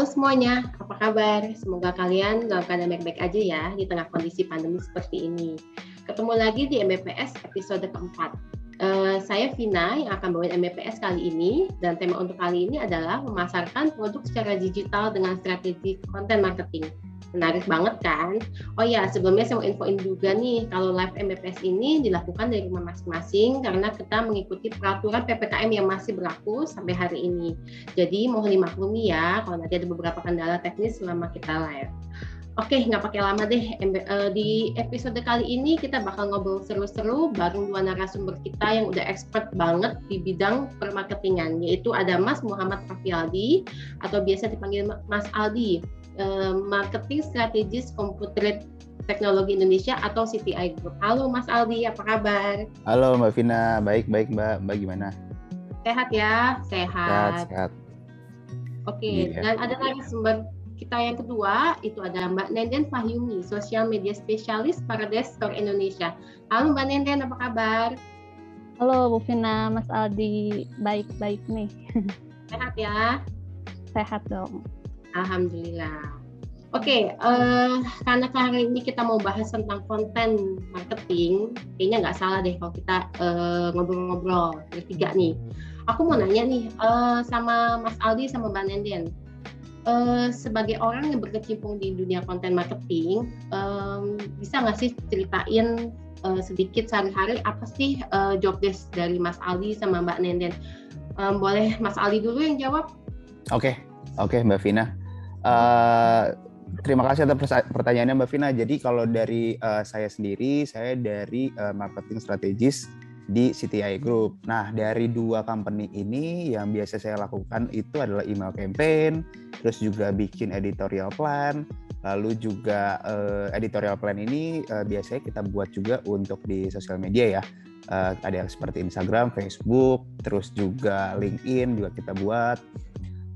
Halo semuanya, apa kabar? Semoga kalian dalam keadaan baik-baik aja ya di tengah kondisi pandemi seperti ini. Ketemu lagi di MBPS episode keempat. Uh, saya Vina yang akan bawain MBPS kali ini dan tema untuk kali ini adalah memasarkan produk secara digital dengan strategi konten marketing. Menarik banget kan? Oh ya, sebelumnya saya mau infoin juga nih, kalau live MBPS ini dilakukan dari rumah masing-masing karena kita mengikuti peraturan PPKM yang masih berlaku sampai hari ini. Jadi mohon dimaklumi ya kalau nanti ada beberapa kendala teknis selama kita live. Oke, nggak pakai lama deh. Eh, di episode kali ini kita bakal ngobrol seru-seru bareng dua narasumber kita yang udah expert banget di bidang permarketingan, yaitu ada Mas Muhammad Rafialdi atau biasa dipanggil Mas Aldi Eh, marketing Strategis Komputer Teknologi Indonesia atau CTI Group. Halo Mas Aldi, apa kabar? Halo Mbak Vina, baik-baik Mbak. Mbak gimana? Sehat ya, sehat. Sehat, sehat. Oke, iya. dan ada lagi sumber kita yang kedua itu ada Mbak Nenden Fahyumi, Social Media Spesialis Parades Store Indonesia. Halo Mbak Nenden, apa kabar? Halo Bu Vina, Mas Aldi, baik-baik nih. Sehat ya? Sehat dong. Alhamdulillah. Oke, okay, uh, eh, karena hari ini kita mau bahas tentang konten marketing, kayaknya nggak salah deh kalau kita uh, ngobrol-ngobrol bertiga nih. Aku mau nanya nih uh, sama Mas Aldi sama Mbak Nenden, uh, sebagai orang yang berkecimpung di dunia konten marketing, um, bisa nggak sih ceritain uh, sedikit sehari-hari apa sih uh, job desk dari Mas Aldi sama Mbak Nenden? Um, boleh Mas Aldi dulu yang jawab? Oke, okay. oke okay, Mbak Vina. Uh, terima kasih atas pertanyaannya Mbak Vina. Jadi kalau dari uh, saya sendiri, saya dari uh, marketing strategis di CTI Group. Nah, dari dua company ini yang biasa saya lakukan itu adalah email campaign, terus juga bikin editorial plan, lalu juga uh, editorial plan ini uh, biasanya kita buat juga untuk di sosial media ya. Uh, ada yang seperti Instagram, Facebook, terus juga LinkedIn juga kita buat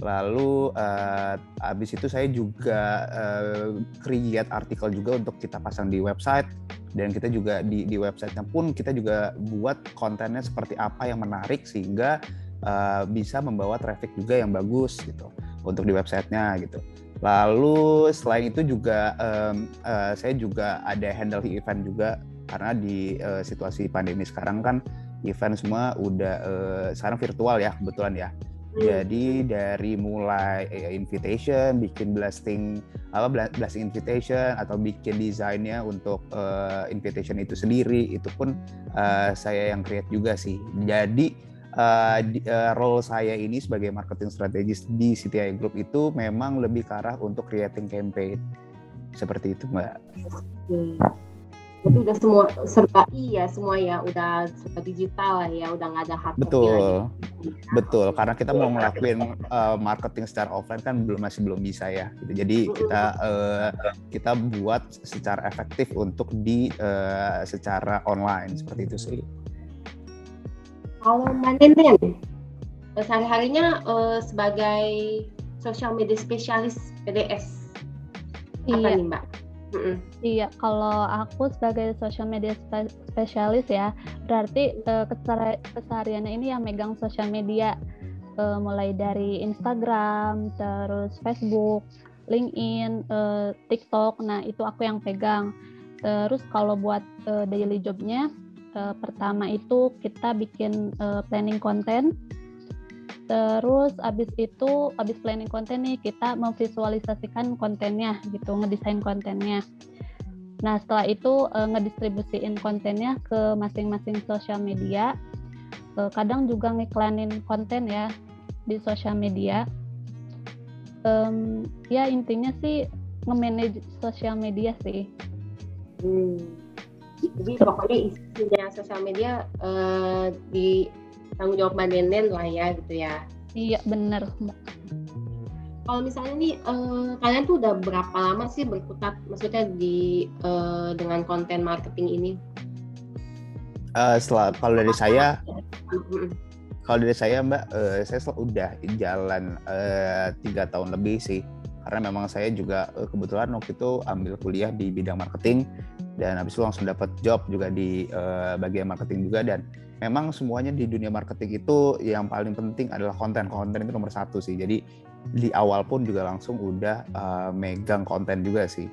Lalu uh, habis itu saya juga uh, create artikel juga untuk kita pasang di website dan kita juga di di websitenya pun kita juga buat kontennya seperti apa yang menarik sehingga uh, bisa membawa traffic juga yang bagus gitu untuk di websitenya gitu. Lalu selain itu juga um, uh, saya juga ada handle event juga karena di uh, situasi pandemi sekarang kan event semua udah uh, sekarang virtual ya kebetulan ya. Jadi dari mulai eh, invitation, bikin blasting apa blasting invitation atau bikin desainnya untuk uh, invitation itu sendiri itu pun uh, saya yang create juga sih. Jadi uh, role saya ini sebagai marketing strategis di CTI Group itu memang lebih ke arah untuk creating campaign. Seperti itu, Mbak. Itu udah semua serba iya semua ya udah serba digital lah ya udah nggak ada hard betul. lagi. betul karena kita mau ngelakuin uh, marketing secara offline kan belum masih belum bisa ya. Gitu. jadi kita uh, kita buat secara efektif untuk di uh, secara online. Seperti itu sih. Kalau Manenden sehari harinya uh, sebagai social media spesialis PDS apa iya. nih mbak Mm-mm. Iya, kalau aku sebagai social media spe- spesialis ya, berarti uh, kesehariannya ini yang megang sosial media, uh, mulai dari Instagram, terus Facebook, LinkedIn, uh, TikTok. Nah itu aku yang pegang. Terus kalau buat uh, daily jobnya, uh, pertama itu kita bikin uh, planning konten Terus abis itu, abis planning konten nih, kita memvisualisasikan kontennya gitu, ngedesain kontennya. Nah setelah itu e, ngedistribusiin kontennya ke masing-masing sosial media. E, kadang juga ngiklanin konten ya di sosial media. E, ya intinya sih nge-manage sosial media sih. Hmm. Jadi pokoknya isinya sosial media uh, di tanggung jawab Mbak Nenen lah ya gitu ya. Iya bener Kalau misalnya nih uh, kalian tuh udah berapa lama sih berkutat maksudnya di uh, dengan konten marketing ini? Uh, setelah kalau dari saya kalau dari saya Mbak uh, saya udah jalan tiga uh, tahun lebih sih karena memang saya juga uh, kebetulan waktu itu ambil kuliah di bidang marketing dan habis itu langsung dapat job juga di uh, bagian marketing juga dan memang semuanya di dunia marketing itu yang paling penting adalah konten. Konten itu nomor satu sih. Jadi di awal pun juga langsung udah uh, megang konten juga sih.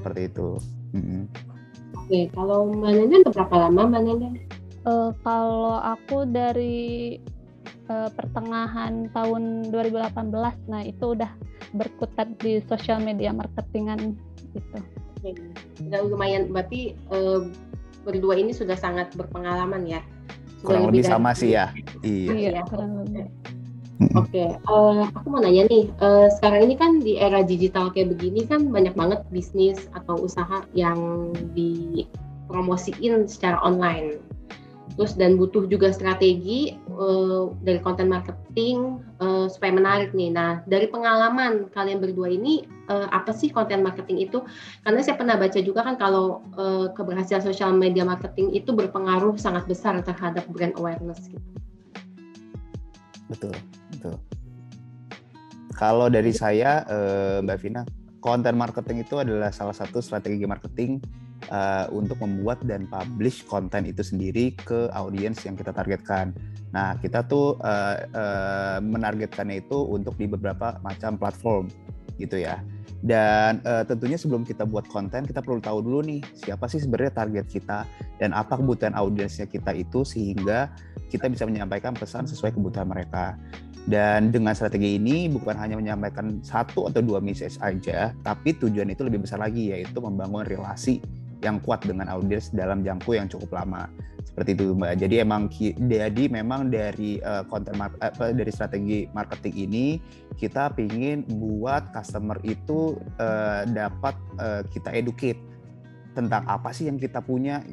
Seperti itu. Mm-hmm. oke kalau mbak berapa lama mbak uh, kalau aku dari uh, pertengahan tahun 2018 nah itu udah berkutat di sosial media marketingan gitu Udah lumayan. Berarti uh, berdua ini sudah sangat berpengalaman ya. Kurang lebih sama sih ya. Iya. iya kurang lebih. Oke, okay. uh, eh, aku mau nanya nih, uh, sekarang ini kan di era digital kayak begini kan banyak banget bisnis atau usaha yang dipromosiin secara online terus dan butuh juga strategi uh, dari konten marketing uh, supaya menarik nih. Nah, dari pengalaman kalian berdua ini uh, apa sih konten marketing itu? Karena saya pernah baca juga kan kalau uh, keberhasilan sosial media marketing itu berpengaruh sangat besar terhadap brand awareness gitu. Betul, betul. Kalau dari saya uh, Mbak Vina, konten marketing itu adalah salah satu strategi marketing uh, untuk membuat dan publish konten itu sendiri ke audiens yang kita targetkan. Nah, kita tuh uh, uh, menargetkannya itu untuk di beberapa macam platform gitu ya. Dan uh, tentunya sebelum kita buat konten, kita perlu tahu dulu nih siapa sih sebenarnya target kita dan apa kebutuhan audiensnya kita itu sehingga kita bisa menyampaikan pesan sesuai kebutuhan mereka. Dan dengan strategi ini bukan hanya menyampaikan satu atau dua message aja, tapi tujuan itu lebih besar lagi yaitu membangun relasi yang kuat dengan audiens dalam jangkau yang cukup lama. Seperti itu mbak. Jadi emang jadi memang dari uh, konten uh, dari strategi marketing ini kita ingin buat customer itu uh, dapat uh, kita educate tentang apa sih yang kita punya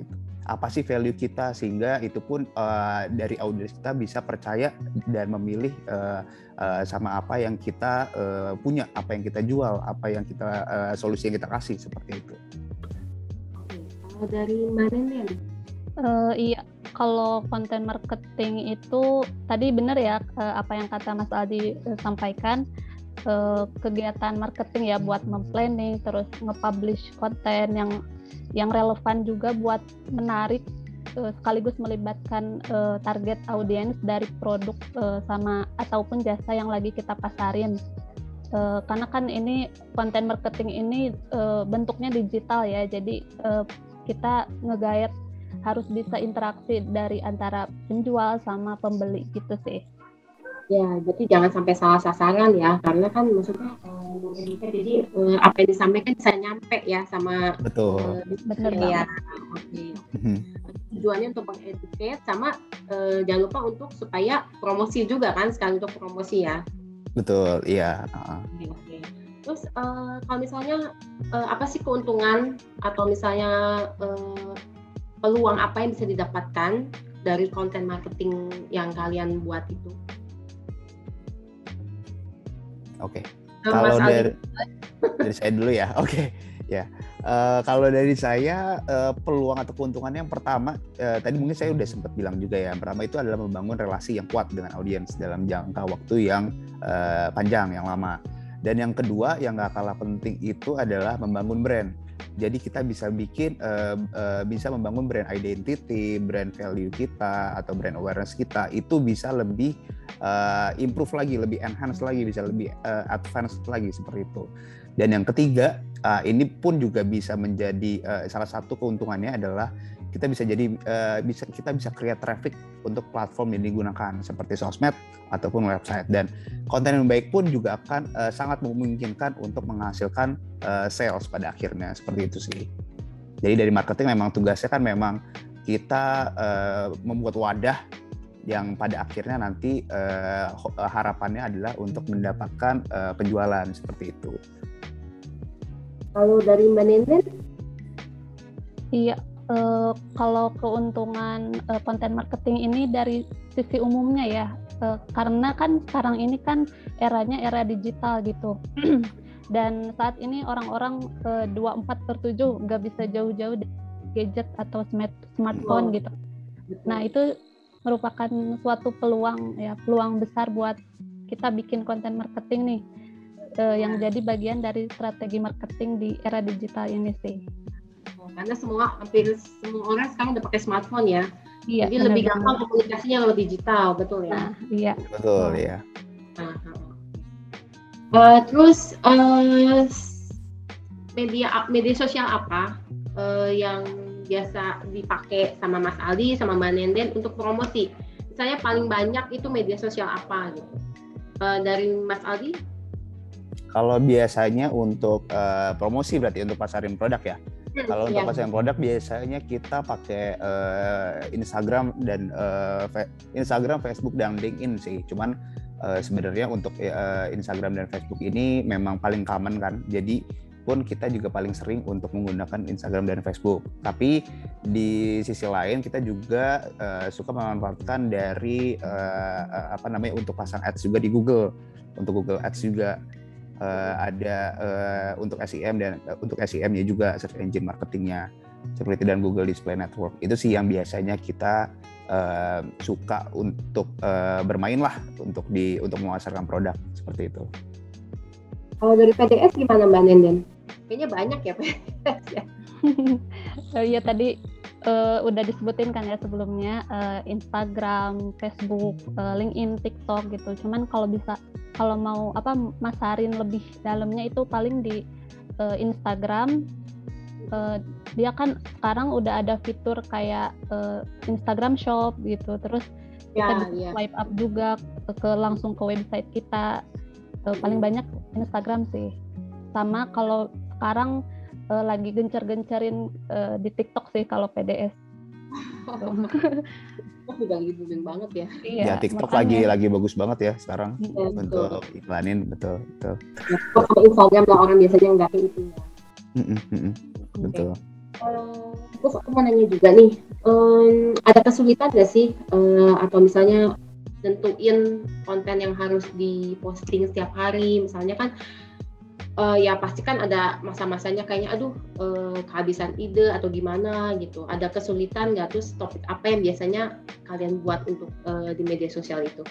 apa sih value kita sehingga itu pun uh, dari audiens kita bisa percaya dan memilih uh, uh, sama apa yang kita uh, punya apa yang kita jual apa yang kita uh, solusi yang kita kasih seperti itu dari mana nih? Uh, iya, kalau konten marketing itu tadi benar ya uh, apa yang kata Mas Aldi uh, sampaikan uh, kegiatan marketing ya buat memplanning terus nge-publish konten yang yang relevan juga buat menarik sekaligus melibatkan target audiens dari produk sama ataupun jasa yang lagi kita pasarin. Karena kan ini konten marketing ini bentuknya digital ya, jadi kita ngegayat harus bisa interaksi dari antara penjual sama pembeli gitu sih. Ya, jadi jangan sampai salah sasaran ya, karena kan maksudnya uh, jadi uh, apa yang disampaikan bisa nyampe ya sama betul, uh, betul ya. Oke. Okay. Mm-hmm. Tujuannya untuk mengeduket sama uh, jangan lupa untuk supaya promosi juga kan sekali untuk promosi ya. Betul, iya. Uh. Okay, okay. Terus uh, kalau misalnya uh, apa sih keuntungan atau misalnya uh, peluang apa yang bisa didapatkan dari konten marketing yang kalian buat itu? Oke. Okay. Kalau dari, dari saya dulu ya. Oke. Okay. Ya. Uh, kalau dari saya uh, peluang atau keuntungannya yang pertama uh, tadi mungkin saya udah sempat bilang juga ya. Yang pertama itu adalah membangun relasi yang kuat dengan audiens dalam jangka waktu yang uh, panjang yang lama dan yang kedua yang gak kalah penting itu adalah membangun brand. Jadi kita bisa bikin uh, uh, bisa membangun brand identity, brand value kita atau brand awareness kita itu bisa lebih uh, improve lagi, lebih enhance lagi, bisa lebih uh, advance lagi seperti itu. Dan yang ketiga, uh, ini pun juga bisa menjadi uh, salah satu keuntungannya adalah kita bisa jadi uh, bisa kita bisa create traffic untuk platform yang digunakan seperti sosmed ataupun website dan konten yang baik pun juga akan uh, sangat memungkinkan untuk menghasilkan uh, sales pada akhirnya seperti itu sih. Jadi dari marketing memang tugasnya kan memang kita uh, membuat wadah yang pada akhirnya nanti uh, harapannya adalah untuk mendapatkan uh, penjualan seperti itu. Kalau dari Mbak Nenden? Iya, uh, kalau keuntungan uh, konten marketing ini dari sisi umumnya ya, uh, karena kan sekarang ini kan eranya era digital gitu. Dan saat ini orang-orang uh, 24 per 7 nggak bisa jauh-jauh dari gadget atau smart smartphone oh. gitu. Nah itu merupakan suatu peluang ya peluang besar buat kita bikin konten marketing nih uh, yang jadi bagian dari strategi marketing di era digital ini sih karena semua hampir semua orang sekarang udah pakai smartphone ya Iya, Jadi lebih gampang komunikasinya lewat digital, betul ya? Nah, iya. Betul ya. Uh, terus uh, media media sosial apa uh, yang biasa dipakai sama Mas Aldi sama Mbak Nenden untuk promosi? Saya paling banyak itu media sosial apa gitu? Uh, dari Mas Aldi? Kalau biasanya untuk uh, promosi berarti untuk pasarin produk ya. Hmm, Kalau untuk iya. pasarin produk biasanya kita pakai uh, Instagram dan uh, Instagram, Facebook dan LinkedIn sih. Cuman uh, sebenarnya untuk uh, Instagram dan Facebook ini memang paling common kan. Jadi pun kita juga paling sering untuk menggunakan Instagram dan Facebook. Tapi di sisi lain kita juga uh, suka memanfaatkan dari uh, apa namanya untuk pasang ads juga di Google, untuk Google Ads juga uh, ada uh, untuk SEM dan uh, untuk SEM-nya juga search engine marketingnya seperti dan Google Display Network itu sih yang biasanya kita uh, suka untuk uh, bermain lah untuk di untuk memasarkan produk seperti itu. Kalau dari PDS gimana Mbak Nenden? Kayaknya banyak ya PDS ya. oh iya tadi uh, udah disebutin kan ya sebelumnya uh, Instagram, Facebook, uh, LinkedIn, TikTok gitu. Cuman kalau bisa kalau mau apa masarin lebih dalamnya itu paling di uh, Instagram. Uh, dia kan sekarang udah ada fitur kayak uh, Instagram Shop gitu. Terus ya, kita bisa ya. swipe up juga ke, ke langsung ke website kita. Uh, paling banyak Instagram sih. Sama kalau sekarang uh, lagi gencar-gencarin uh, di TikTok sih kalau PDS TikTok juga lagi booming banget ya. Iya, ya, TikTok makanya. lagi lagi bagus banget ya sekarang ya, untuk betul. iklanin betul betul. Ya, sama Instagram lah orang biasanya nggak itu ya. Mm -mm, betul. Uh, terus aku mau nanya juga nih, um, ada kesulitan nggak sih uh, atau misalnya tentuin konten yang harus diposting setiap hari, misalnya kan uh, ya pasti kan ada masa-masanya kayaknya aduh uh, kehabisan ide atau gimana gitu. Ada kesulitan nggak terus topik apa yang biasanya kalian buat untuk uh, di media sosial itu?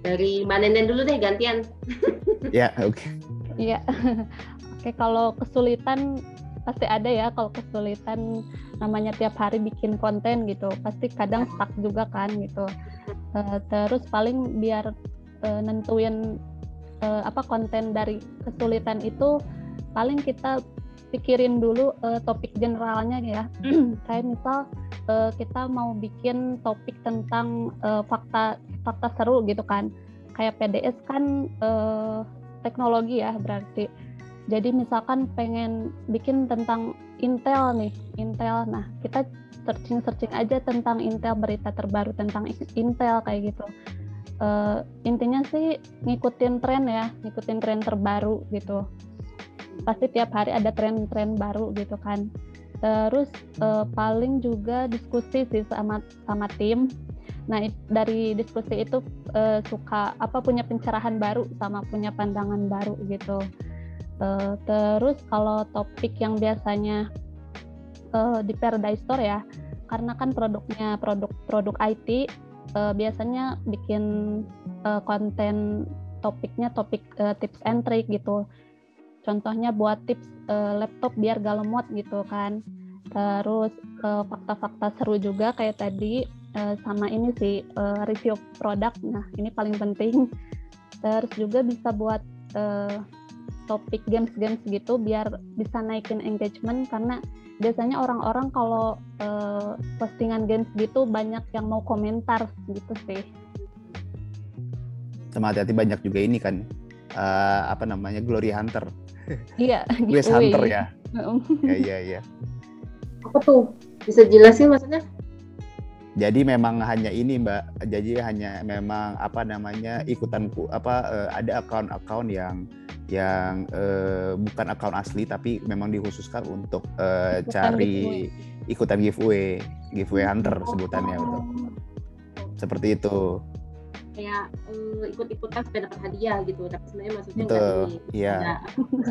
Dari Mbak Nenden dulu deh gantian. ya, oke. Okay. Iya. Oke, kalau kesulitan pasti ada ya kalau kesulitan namanya tiap hari bikin konten gitu pasti kadang stuck juga kan gitu uh, terus paling biar uh, nentuin uh, apa konten dari kesulitan itu paling kita pikirin dulu uh, topik generalnya ya. Kayak misal uh, kita mau bikin topik tentang uh, fakta fakta seru gitu kan. Kayak PDS kan uh, teknologi ya berarti. Jadi misalkan pengen bikin tentang Intel nih, Intel. Nah, kita searching-searching aja tentang Intel, berita terbaru tentang Intel kayak gitu uh, intinya sih ngikutin tren ya ngikutin tren terbaru gitu. Pasti tiap hari ada tren-tren baru gitu kan. Terus uh, paling juga diskusi sih sama sama tim. Nah dari diskusi itu uh, suka apa punya pencerahan baru sama punya pandangan baru gitu. Uh, terus kalau topik yang biasanya uh, di Paradise Store ya karena kan produknya produk-produk IT uh, biasanya bikin uh, konten topiknya topik uh, tips and trick gitu. Contohnya buat tips uh, laptop biar gak lemot gitu kan. Terus fakta-fakta uh, seru juga kayak tadi uh, sama ini sih uh, review produk. Nah ini paling penting. Terus juga bisa buat uh, topik games-games gitu biar bisa naikin engagement karena biasanya orang-orang kalau uh, postingan games gitu banyak yang mau komentar gitu sih. Sama hati-hati banyak juga ini kan uh, apa namanya Glory Hunter. Iya. Quest Hunter ya. Iya iya iya. Apa tuh? Bisa jelasin maksudnya? Jadi memang hanya ini Mbak. Jadi hanya memang apa namanya ikutan apa uh, ada akun-akun yang yang uh, bukan akun asli tapi memang dikhususkan untuk uh, cari giveaway. ikutan giveaway, giveaway hunter sebutannya betul. Seperti itu. Kayak uh, ikut-ikutan supaya dapat hadiah gitu, tapi sebenarnya maksudnya betul. Iya.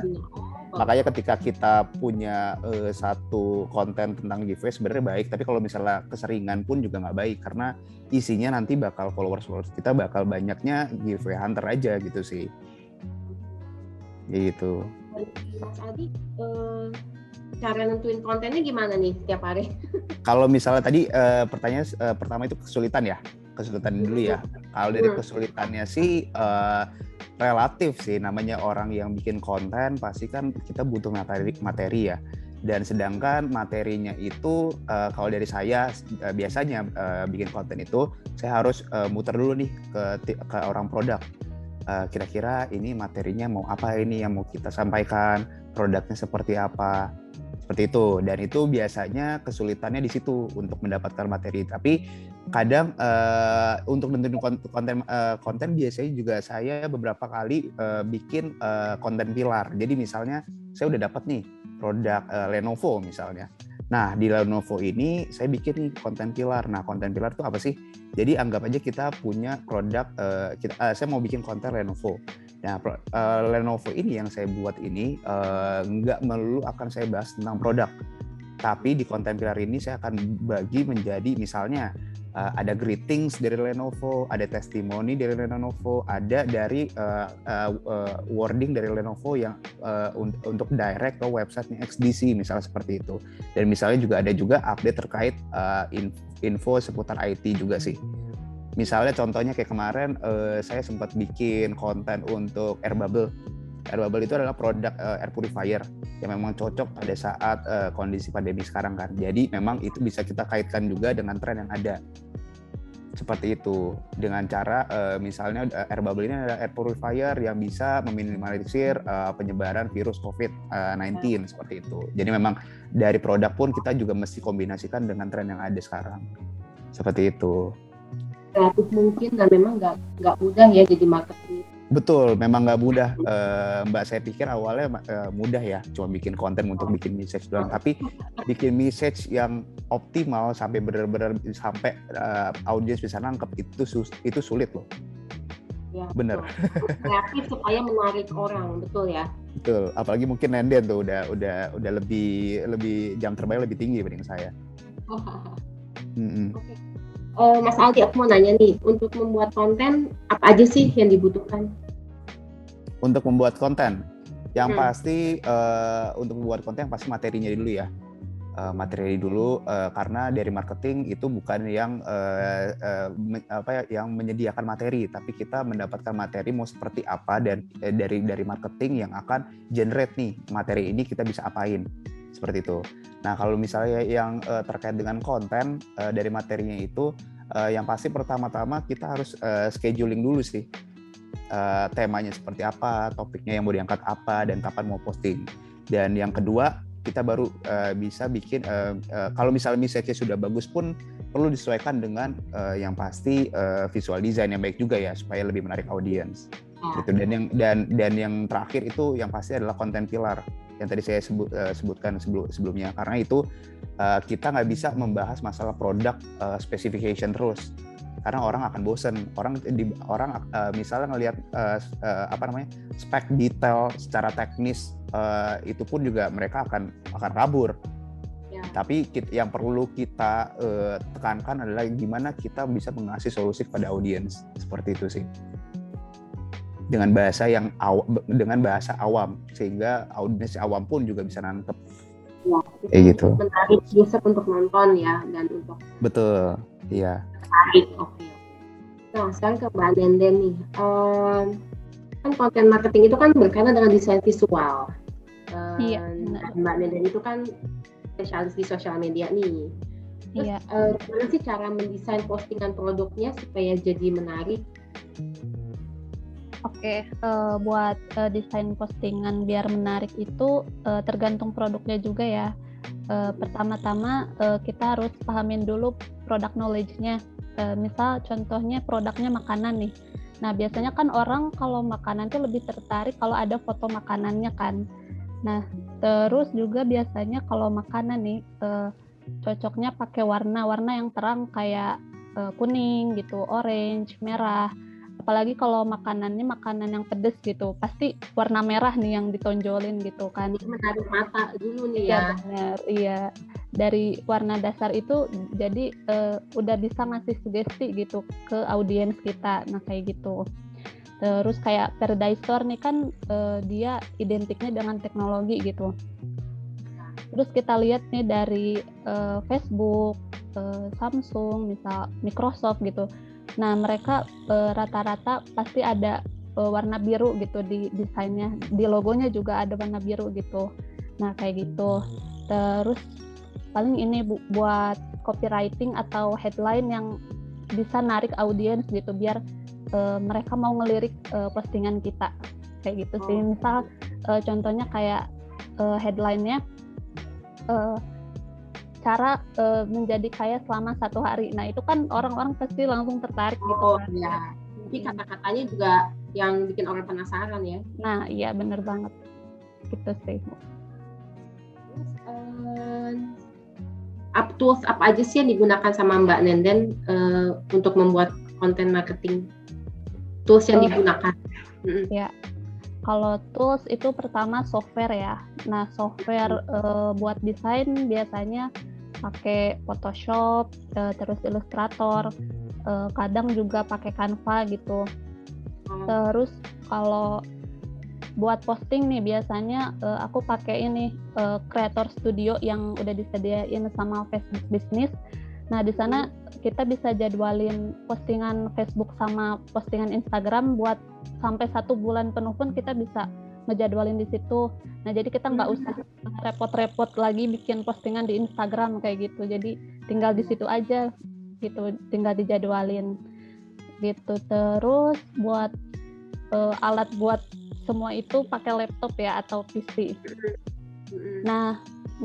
Makanya ketika kita punya uh, satu konten tentang giveaway sebenarnya baik, tapi kalau misalnya keseringan pun juga nggak baik karena isinya nanti bakal followers followers kita bakal banyaknya giveaway hunter aja gitu sih gitu Mas Adi uh, cara nentuin kontennya gimana nih tiap hari? Kalau misalnya tadi uh, pertanyaan uh, pertama itu kesulitan ya, kesulitan dulu ya. Kalau dari hmm. kesulitannya sih uh, relatif sih, namanya orang yang bikin konten pasti kan kita butuh materi materi ya. Dan sedangkan materinya itu uh, kalau dari saya uh, biasanya uh, bikin konten itu saya harus uh, muter dulu nih ke ke orang produk. Kira-kira ini materinya mau apa? Ini yang mau kita sampaikan, produknya seperti apa? Seperti itu. Dan itu biasanya kesulitannya di situ untuk mendapatkan materi. Tapi kadang uh, untuk nentuin konten uh, konten biasanya juga saya beberapa kali uh, bikin uh, konten pilar. Jadi misalnya saya udah dapat nih produk uh, Lenovo misalnya Nah, di Lenovo ini saya bikin konten pilar. Nah, konten pilar itu apa sih? Jadi anggap aja kita punya produk, uh, kita, uh, saya mau bikin konten Lenovo. Nah, uh, Lenovo ini yang saya buat ini uh, melulu akan saya bahas tentang produk. Tapi di konten pilar ini saya akan bagi menjadi misalnya uh, ada greetings dari Lenovo, ada testimoni dari Lenovo, ada dari uh, uh, uh, wording dari Lenovo yang uh, un untuk direct ke websitenya XDC misalnya seperti itu. Dan misalnya juga ada juga update terkait uh, info seputar IT juga sih. Misalnya contohnya kayak kemarin uh, saya sempat bikin konten untuk Air Bubble air bubble itu adalah produk uh, air purifier yang memang cocok pada saat uh, kondisi pandemi sekarang kan. Jadi memang itu bisa kita kaitkan juga dengan tren yang ada. Seperti itu dengan cara uh, misalnya uh, air bubble ini adalah air purifier yang bisa meminimalisir uh, penyebaran virus COVID-19 seperti itu. Jadi memang dari produk pun kita juga mesti kombinasikan dengan tren yang ada sekarang. Seperti itu. Kreatif mungkin dan memang nggak nggak mudah ya jadi marketing Betul, memang nggak mudah. Uh, Mbak saya pikir awalnya uh, mudah ya, cuma bikin konten untuk bikin message doang. Tapi bikin message yang optimal sampai benar-benar sampai uh, audiens bisa nangkep itu sus itu sulit loh. Ya, Bener. Kreatif supaya menarik orang, betul ya. Betul, apalagi mungkin Nenden tuh udah udah udah lebih lebih jam terbang lebih tinggi dibanding saya. mm -mm. Okay uh, Mas Aldi aku mau nanya nih untuk membuat konten apa aja sih yang dibutuhkan? Untuk membuat konten, yang hmm. pasti uh, untuk membuat konten yang pasti materinya dulu ya. Uh, materi dulu uh, karena dari marketing itu bukan yang uh, uh, me, apa ya yang menyediakan materi tapi kita mendapatkan materi mau seperti apa dan dari dari marketing yang akan generate nih materi ini kita bisa apain seperti itu. Nah, kalau misalnya yang uh, terkait dengan konten uh, dari materinya itu, uh, yang pasti pertama-tama kita harus uh, scheduling dulu sih. Uh, temanya seperti apa, topiknya yang mau diangkat apa, dan kapan mau posting. Dan yang kedua, kita baru uh, bisa bikin, uh, uh, kalau misalnya misalnya sudah bagus pun, perlu disesuaikan dengan uh, yang pasti uh, visual design yang baik juga ya, supaya lebih menarik audiens. Oh. Gitu. Dan yang dan dan yang terakhir itu yang pasti adalah konten pilar yang tadi saya sebut, uh, sebutkan sebelum sebelumnya. Karena itu uh, kita nggak bisa membahas masalah produk uh, specification terus. Karena orang akan bosen. Orang di orang uh, misalnya ngelihat uh, uh, apa namanya spek detail secara teknis uh, itu pun juga mereka akan akan kabur. Ya. tapi kita, yang perlu kita uh, tekankan adalah gimana kita bisa mengasih solusi kepada audiens seperti itu sih dengan bahasa yang aw, dengan bahasa awam sehingga audiens awam pun juga bisa nangkep. Ya, kayak gitu. Menarik user untuk nonton ya dan untuk Betul, iya. Menarik, oke. Nah, sekarang ke Mbak Denden nih. Um, kan konten marketing itu kan berkaitan dengan desain visual. Um, iya. Mbak Denden itu kan spesialis di sosial media nih. Terus, iya. Uh, gimana sih cara mendesain postingan produknya supaya jadi menarik? Oke, okay, uh, eh, buat uh, desain postingan biar menarik itu uh, tergantung produknya juga ya. Uh, pertama-tama uh, kita harus pahamin dulu produk knowledge-nya. Uh, misal contohnya produknya makanan nih. Nah biasanya kan orang kalau makanan itu lebih tertarik kalau ada foto makanannya kan. Nah terus juga biasanya kalau makanan nih uh, cocoknya pakai warna-warna yang terang kayak uh, kuning gitu, orange, merah apalagi kalau makanannya makanan yang pedes gitu pasti warna merah nih yang ditonjolin gitu kan. Menarik mata dulu nih ya, ya. benar iya. Dari warna dasar itu jadi uh, udah bisa ngasih sugesti gitu ke audiens kita nah kayak gitu. Terus kayak Paradise Store nih kan uh, dia identiknya dengan teknologi gitu. Terus kita lihat nih dari uh, Facebook, uh, Samsung, misal Microsoft gitu. Nah mereka rata-rata uh, pasti ada uh, warna biru gitu di desainnya, di logonya juga ada warna biru gitu. Nah kayak gitu. Terus paling ini bu buat copywriting atau headline yang bisa narik audiens gitu biar uh, mereka mau ngelirik uh, postingan kita kayak gitu sih. Misal uh, contohnya kayak uh, headline-nya uh, cara uh, menjadi kaya selama satu hari. Nah itu kan orang-orang pasti langsung tertarik gitu oh, kan. Iya. Jadi kata-katanya juga yang bikin orang penasaran ya. Nah iya bener banget gitu sih. uh, up tools apa aja sih yang digunakan sama Mbak Nenden uh, untuk membuat konten marketing? Tools yang digunakan? Ya, kalau tools itu pertama software ya. Nah, software uh, buat desain biasanya pakai Photoshop, uh, terus Illustrator, uh, kadang juga pakai Canva gitu. Hmm. Terus kalau buat posting nih biasanya uh, aku pakai ini uh, Creator Studio yang udah disediain sama Facebook Business. Nah, di sana kita bisa jadwalin postingan Facebook sama postingan Instagram buat sampai satu bulan penuh pun kita bisa ngejadwalin di situ. Nah jadi kita nggak hmm. usah repot-repot lagi bikin postingan di Instagram kayak gitu. Jadi tinggal di situ aja gitu, tinggal dijadwalin gitu. Terus buat uh, alat buat semua itu pakai laptop ya atau PC. Hmm. Nah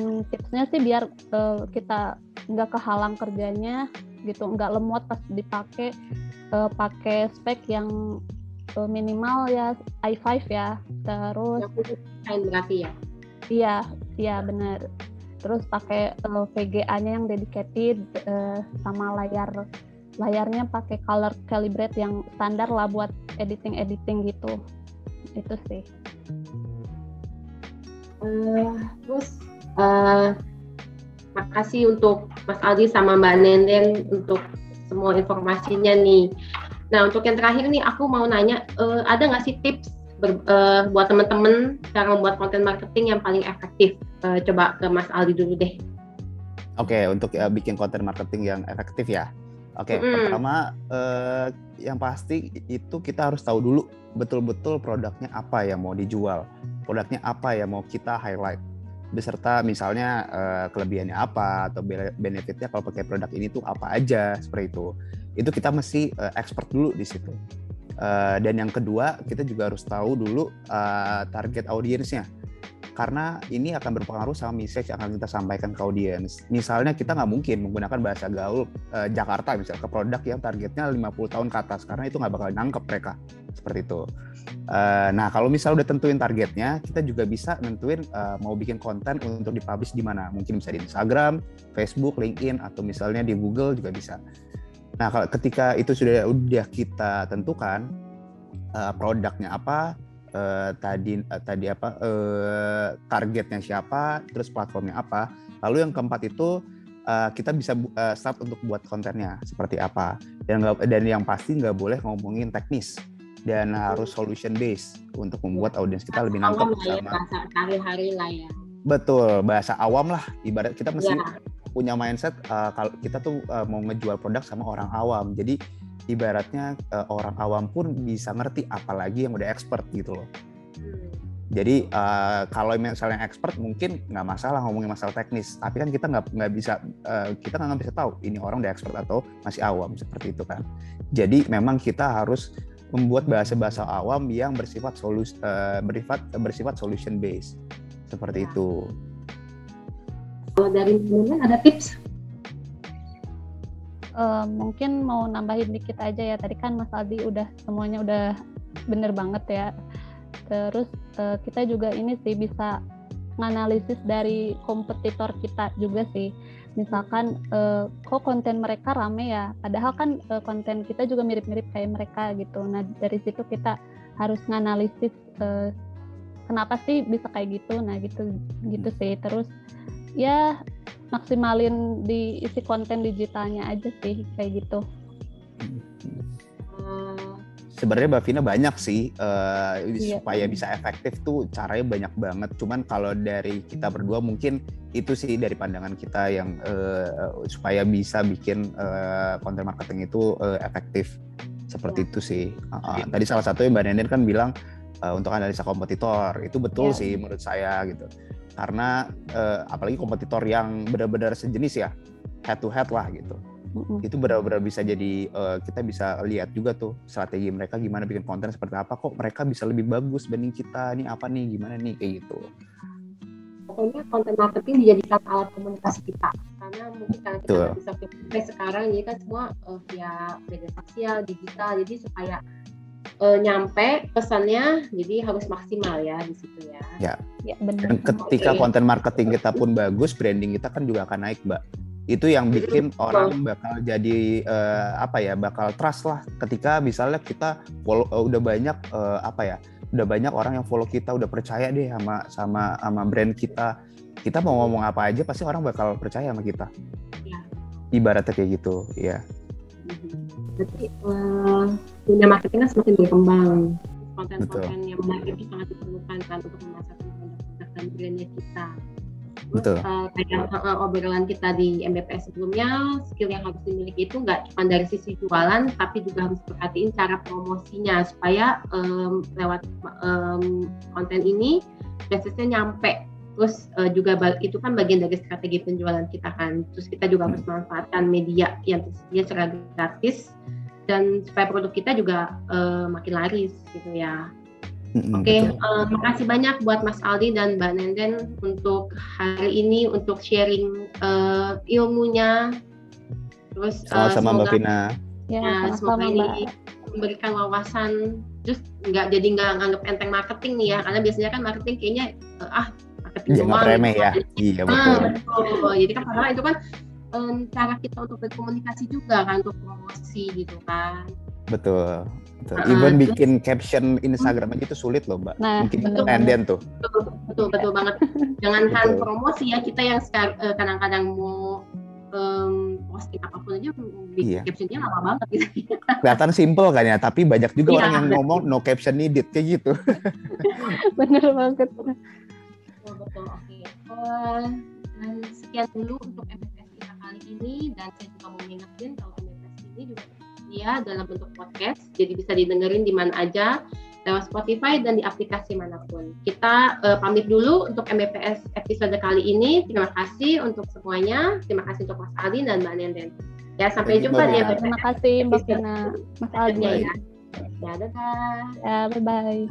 hmm, tipsnya sih biar uh, kita nggak kehalang kerjanya gitu, nggak lemot pas dipakai uh, pakai spek yang uh, minimal ya i5 ya terus yang berarti ya? Iya iya benar terus pakai uh, VGA-nya yang dedicated uh, sama layar layarnya pakai color calibrate yang standar lah buat editing editing gitu. Itu sih. Uh, terus uh, makasih untuk Mas Aldi sama Mbak Nenden untuk semua informasinya nih Nah untuk yang terakhir nih aku mau nanya, uh, ada nggak sih tips ber, uh, buat teman-teman cara membuat konten marketing yang paling efektif? Uh, coba ke Mas Aldi dulu deh. Oke, okay, untuk uh, bikin konten marketing yang efektif ya. Oke, okay, mm. pertama uh, yang pasti itu kita harus tahu dulu betul-betul produknya apa yang mau dijual, produknya apa yang mau kita highlight, beserta misalnya uh, kelebihannya apa atau benefitnya kalau pakai produk ini tuh apa aja seperti itu itu kita mesti uh, expert dulu di situ. Uh, dan yang kedua kita juga harus tahu dulu uh, target audiensnya karena ini akan berpengaruh sama message yang akan kita sampaikan ke audiens. Misalnya kita nggak mungkin menggunakan bahasa gaul uh, Jakarta misalnya ke produk yang targetnya 50 tahun ke atas karena itu nggak bakal nangkep mereka seperti itu. Uh, nah kalau misal udah tentuin targetnya, kita juga bisa nentuin uh, mau bikin konten untuk dipublish di mana. Mungkin bisa di Instagram, Facebook, LinkedIn atau misalnya di Google juga bisa. Nah, kalau ketika itu sudah udah kita tentukan uh, produknya apa, uh, tadi uh, tadi apa uh, targetnya siapa, terus platformnya apa, lalu yang keempat itu uh, kita bisa uh, start untuk buat kontennya seperti apa. Dan dan yang pasti nggak boleh ngomongin teknis dan harus solution based untuk membuat audiens kita lebih nangkep sama. Ya, hari lah ya. Betul, bahasa awam lah. Ibarat kita mesti ya punya mindset uh, kalau kita tuh uh, mau ngejual produk sama orang awam. Jadi ibaratnya uh, orang awam pun bisa ngerti apalagi yang udah expert gitu loh. Hmm. Jadi uh, kalau misalnya expert mungkin nggak masalah ngomongin masalah teknis, tapi kan kita nggak nggak bisa uh, kita nggak bisa tahu ini orang udah expert atau masih awam seperti itu kan. Jadi memang kita harus membuat bahasa-bahasa awam yang bersifat solus uh, bersifat bersifat solution based seperti ya. itu. Kalau dari teman ada tips? Uh, mungkin mau nambahin dikit aja ya. Tadi kan Mas Aldi udah semuanya udah bener banget ya. Terus uh, kita juga ini sih bisa menganalisis dari kompetitor kita juga sih. Misalkan uh, kok konten mereka rame ya, padahal kan uh, konten kita juga mirip-mirip kayak mereka gitu. Nah dari situ kita harus menganalisis uh, kenapa sih bisa kayak gitu. Nah gitu gitu sih. Terus ya maksimalin di isi konten digitalnya aja sih kayak gitu. Hmm, sebenarnya Mbak Vina banyak sih uh, iya. supaya bisa efektif tuh caranya banyak banget. Cuman kalau dari kita berdua mungkin itu sih dari pandangan kita yang uh, supaya bisa bikin uh, konten marketing itu uh, efektif seperti ya. itu sih. Uh, tadi salah satu Mbak Nenden kan bilang uh, untuk analisa kompetitor itu betul ya. sih menurut saya gitu. Karena uh, apalagi kompetitor yang benar-benar sejenis ya head to head lah gitu mm itu benar-benar bisa jadi uh, kita bisa lihat juga tuh strategi mereka gimana bikin konten seperti apa kok mereka bisa lebih bagus banding kita ini apa nih gimana nih kayak gitu pokoknya konten marketing dijadikan alat komunikasi kita karena mungkin karena kita Tuh. bisa sampai sekarang jadi kan semua uh, via media sosial digital jadi supaya uh, nyampe pesannya jadi harus maksimal ya di situ ya. Ya. ya benar. Dan ketika okay. konten marketing kita pun bagus, branding kita kan juga akan naik, Mbak itu yang bikin orang bakal jadi uh, apa ya bakal trust lah ketika misalnya kita follow uh, udah banyak uh, apa ya udah banyak orang yang follow kita udah percaya deh sama sama sama brand kita. Kita mau ngomong apa aja pasti orang bakal percaya sama kita. Ya. ibaratnya kayak gitu ya berarti uh, dunia marketing kan semakin berkembang. Konten-konten yang baik itu sangat diperlukan kan untuk memasarkan produk-produk dan brandnya kita Betul. Uh, kayak uh, obrolan kita di MBPS sebelumnya, skill yang harus dimiliki itu nggak cuma dari sisi jualan, tapi juga harus perhatiin cara promosinya supaya um, lewat um, konten ini message-nya nyampe. Terus uh, juga itu kan bagian dari strategi penjualan kita kan. Terus kita juga harus memanfaatkan media yang tersedia secara gratis dan supaya produk kita juga uh, makin laris gitu ya. Oke, okay, uh, eh, makasih banyak buat Mas Aldi dan Mbak Nenden untuk hari ini untuk sharing uh, ilmunya. Terus uh, sama Mbak Pina. Ya, nah, semoga ini memberikan wawasan. Terus nggak jadi nggak nganggap enteng marketing nih ya karena biasanya kan marketing kayaknya uh, ah marketing ya, doang remeh ya. iya betul. Ah, betul. jadi kan padahal itu kan um, cara kita untuk berkomunikasi juga kan untuk promosi gitu kan betul Betul. Uh, Even bikin caption Instagram aja itu sulit loh, Mbak. Nah, Mungkin betul, pendek tuh. Betul, betul, betul banget. Jangankan promosi ya, kita yang eh, kadang-kadang mau um, posting apa pun aja bikin iya. captionnya lama banget gitu. Kelihatan simple kan ya, tapi banyak juga iya, orang yang betul. ngomong no caption needed kayak gitu. Bener banget. Betul, betul. Oke. Okay. Uh, dan sekian dulu untuk MPS kita kali ini dan saya juga mau mengingatkan kalau MPS ini juga ya dalam bentuk podcast, jadi bisa didengerin di mana aja lewat Spotify dan di aplikasi mana pun. Kita uh, pamit dulu untuk MBPS episode kali ini. Terima kasih untuk semuanya. Terima kasih untuk Mas Aldi dan Mbak Nenden. Ya, sampai jumpa di Terima kasih Mbak Fina, Mas Aldi. Ya, ya. ya dadah. Ya, bye-bye.